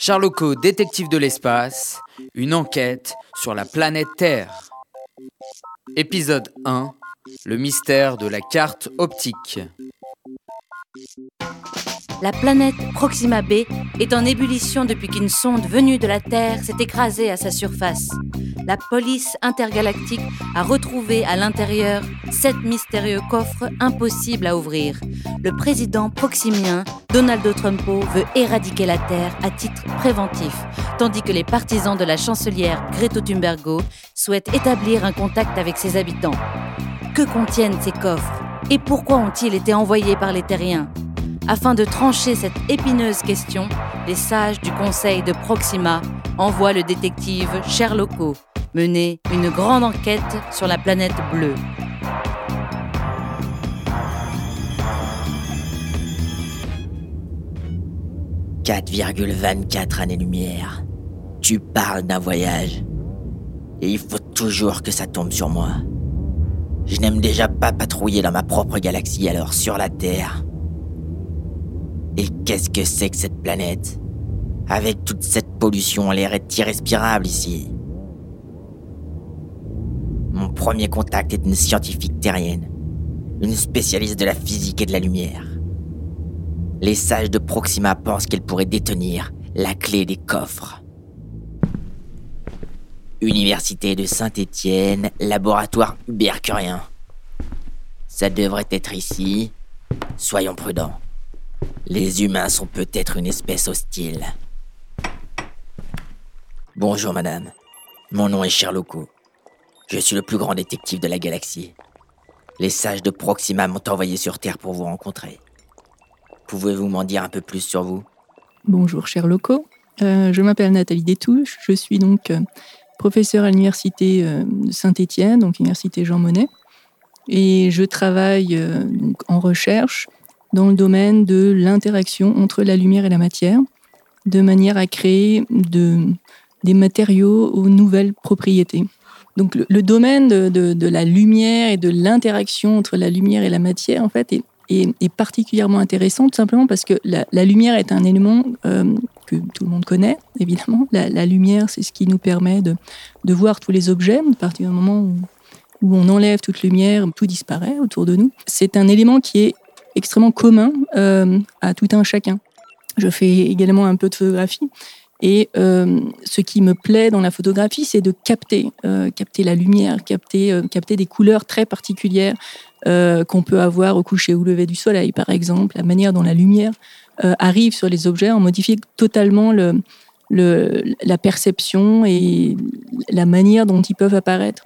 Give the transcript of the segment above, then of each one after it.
Charloco, détective de l'espace, une enquête sur la planète Terre. Épisode 1 Le mystère de la carte optique. La planète Proxima b est en ébullition depuis qu'une sonde venue de la Terre s'est écrasée à sa surface. La police intergalactique a retrouvé à l'intérieur sept mystérieux coffres impossibles à ouvrir. Le président proximien, Donald Trumpo, veut éradiquer la Terre à titre préventif, tandis que les partisans de la chancelière Greta Thunberg souhaitent établir un contact avec ses habitants. Que contiennent ces coffres? Et pourquoi ont-ils été envoyés par les terriens? Afin de trancher cette épineuse question, les sages du conseil de Proxima envoient le détective Sherlocko mener une grande enquête sur la planète bleue. « 4,24 années-lumière. Tu parles d'un voyage. Et il faut toujours que ça tombe sur moi. Je n'aime déjà pas patrouiller dans ma propre galaxie, alors sur la Terre, et qu'est-ce que c'est que cette planète? Avec toute cette pollution, l'air est irrespirable ici. Premier contact est une scientifique terrienne, une spécialiste de la physique et de la lumière. Les sages de Proxima pensent qu'elle pourrait détenir la clé des coffres. Université de Saint-Étienne, laboratoire ubercurien. Ça devrait être ici. Soyons prudents. Les humains sont peut-être une espèce hostile. Bonjour madame. Mon nom est Sherlocko. Je suis le plus grand détective de la galaxie. Les sages de Proxima m'ont envoyé sur Terre pour vous rencontrer. Pouvez-vous m'en dire un peu plus sur vous? Bonjour Sherlocko. Euh, je m'appelle Nathalie Détouche. Je suis donc euh, professeure à l'université euh, Saint-Étienne, donc l'université Jean Monnet. Et je travaille en recherche dans le domaine de l'interaction entre la lumière et la matière, de manière à créer de, des matériaux aux nouvelles propriétés. Donc le, domaine de, la lumière et de l'interaction entre la lumière et la matière, en fait, est, particulièrement intéressant, tout simplement parce que la, lumière est un élément euh, que tout le monde connaît, évidemment. La, lumière, c'est ce qui nous permet de, voir tous les objets. À partir du moment où, où on enlève toute lumière, tout disparaît autour de nous. C'est un élément qui est extrêmement commun euh, à tout un chacun. Je fais également un peu de photographie. Et euh, ce qui me plaît dans la photographie, c'est de capter, euh, capter la lumière, capter, capter des couleurs très particulières qu'on peut avoir au coucher ou lever du soleil, par exemple, la manière dont la lumière arrive sur les objets en modifie totalement le, le, la perception et la manière dont ils peuvent apparaître.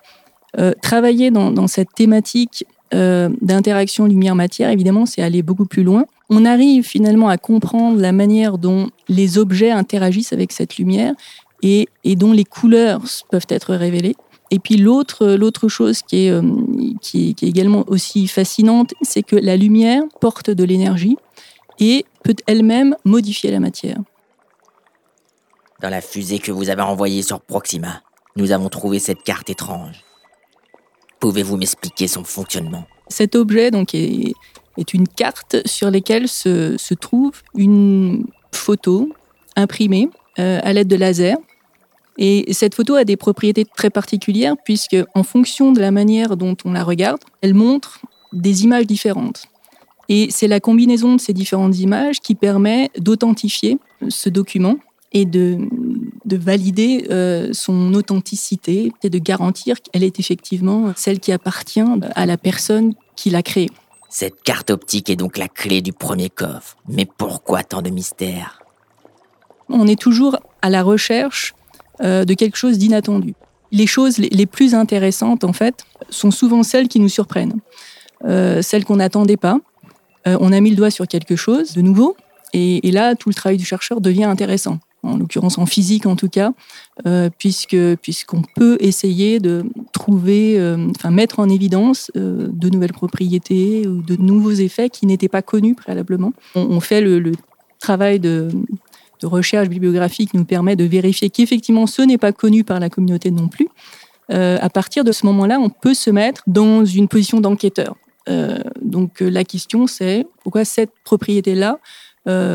travailler dans, cette thématique euh, d'interaction lumière-matière, évidemment, c'est aller beaucoup plus loin. On arrive finalement à comprendre la manière dont les objets interagissent avec cette lumière et, dont les couleurs peuvent être révélées. Et puis l'autre, chose euh, qui, est, également aussi fascinante, c'est que la lumière porte de l'énergie et peut elle-même modifier la matière. Dans la fusée que vous avez envoyée sur Proxima, nous avons trouvé cette carte étrange. Pouvez-vous m'expliquer son fonctionnement? Cet objet donc, est, une carte sur laquelle se, se trouve une photo imprimée euh, à l'aide de laser. Et cette photo a des propriétés très particulières puisque, en fonction de la manière dont on la regarde, elle montre des images différentes. Et c'est la combinaison de ces différentes images qui permet d'authentifier ce document et de, de valider euh, son authenticité et de garantir qu'elle est effectivement celle qui appartient à la personne qui l'a créée. Cette carte optique est donc la clé du premier coffre. Mais pourquoi tant de mystères? On est toujours à la recherche euh, de quelque chose d'inattendu. Les choses les plus intéressantes, en fait, sont souvent celles qui nous surprennent, euh, celles qu'on n'attendait pas. on a mis le doigt sur quelque chose de nouveau, et là, tout le travail du chercheur devient intéressant en l'occurrence en physique en tout cas, euh, puisque puisqu'on peut essayer de trouver, euh, enfin mettre en évidence euh, de nouvelles propriétés ou de nouveaux effets qui n'étaient pas connus préalablement. On, fait le, travail de, de, recherche bibliographique nous permet de vérifier qu'effectivement ce n'est pas connu par la communauté non plus. à partir de ce moment-là, on peut se mettre dans une position d'enquêteur. donc la question c'est pourquoi cette propriété-là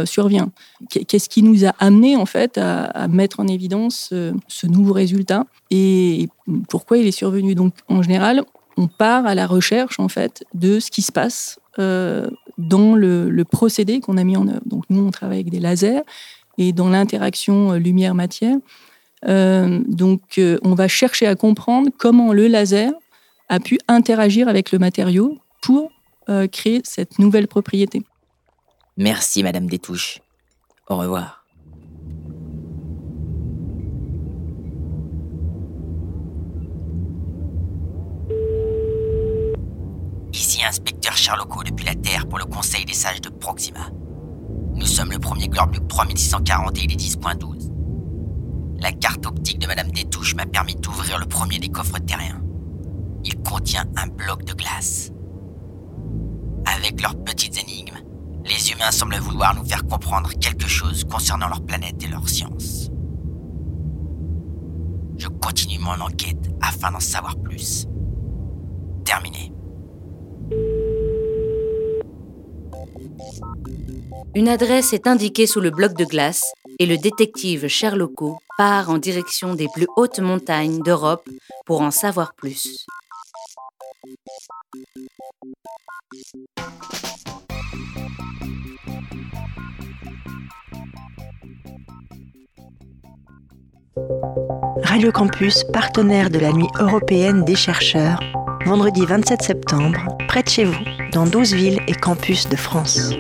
survient. Qu'est-ce qui nous a amené en fait à, mettre en évidence ce nouveau résultat et pourquoi il est survenu? Donc en général, on part à la recherche en fait de ce qui se passe dans le, le procédé qu'on a mis en œuvre. Donc nous, on travaille avec des lasers et dans l'interaction lumière-matière. Euh, donc, euh, on va chercher à comprendre comment le laser a pu interagir avec le matériau pour euh, créer cette nouvelle propriété. Merci, Madame Détouche. Au revoir. Ici, inspecteur Charlocot depuis la Terre pour le Conseil des sages de Proxima. Nous sommes le premier Glorbluk 3640 et il est 10.12. La carte optique de Madame Détouche m'a permis d'ouvrir le premier des coffres terriens. Il contient un bloc de glace. Avec leurs énigmes, les humains semblent vouloir nous faire comprendre quelque chose concernant leur planète et leur science. Je continue mon enquête afin d'en savoir plus. Terminé. Une adresse est indiquée sous le bloc de glace et le détective Sherlocko part en direction des plus hautes montagnes d'Europe pour en savoir plus. Radio Campus, partenaire de la Nuit européenne des chercheurs, vendredi 27 septembre, près de chez vous, dans 12 villes et campus de France.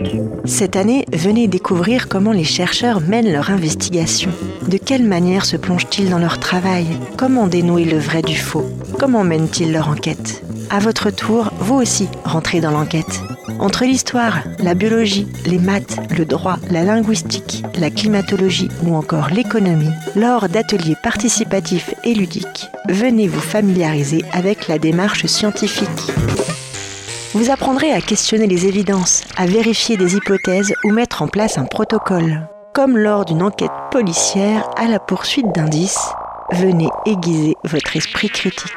Cette année, venez découvrir comment les chercheurs mènent leur investigation. De quelle manière se plongent-ils dans leur travail? Comment dénouer le vrai du faux? Comment mènent-ils leur enquête? À votre tour, vous aussi, rentrez dans l'enquête. Entre l'histoire, la biologie, les maths, le droit, la linguistique, la climatologie ou encore l'économie, lors d'ateliers participatifs et ludiques, venez vous familiariser avec la démarche scientifique. Vous apprendrez à questionner les évidences, à vérifier des hypothèses ou mettre en place un protocole. Comme lors d'une enquête policière à la poursuite d'indices, venez aiguiser votre esprit critique.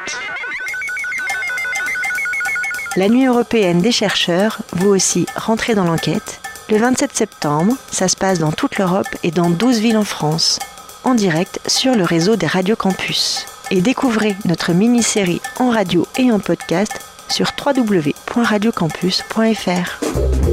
La nuit européenne des chercheurs, vous aussi, rentrez dans l'enquête. Le 27 septembre, ça se passe dans toute l'Europe et dans 12 villes en France, en direct sur le réseau des radios campus. Et découvrez notre mini-série en radio et en podcast sur www.radiocampus.fr.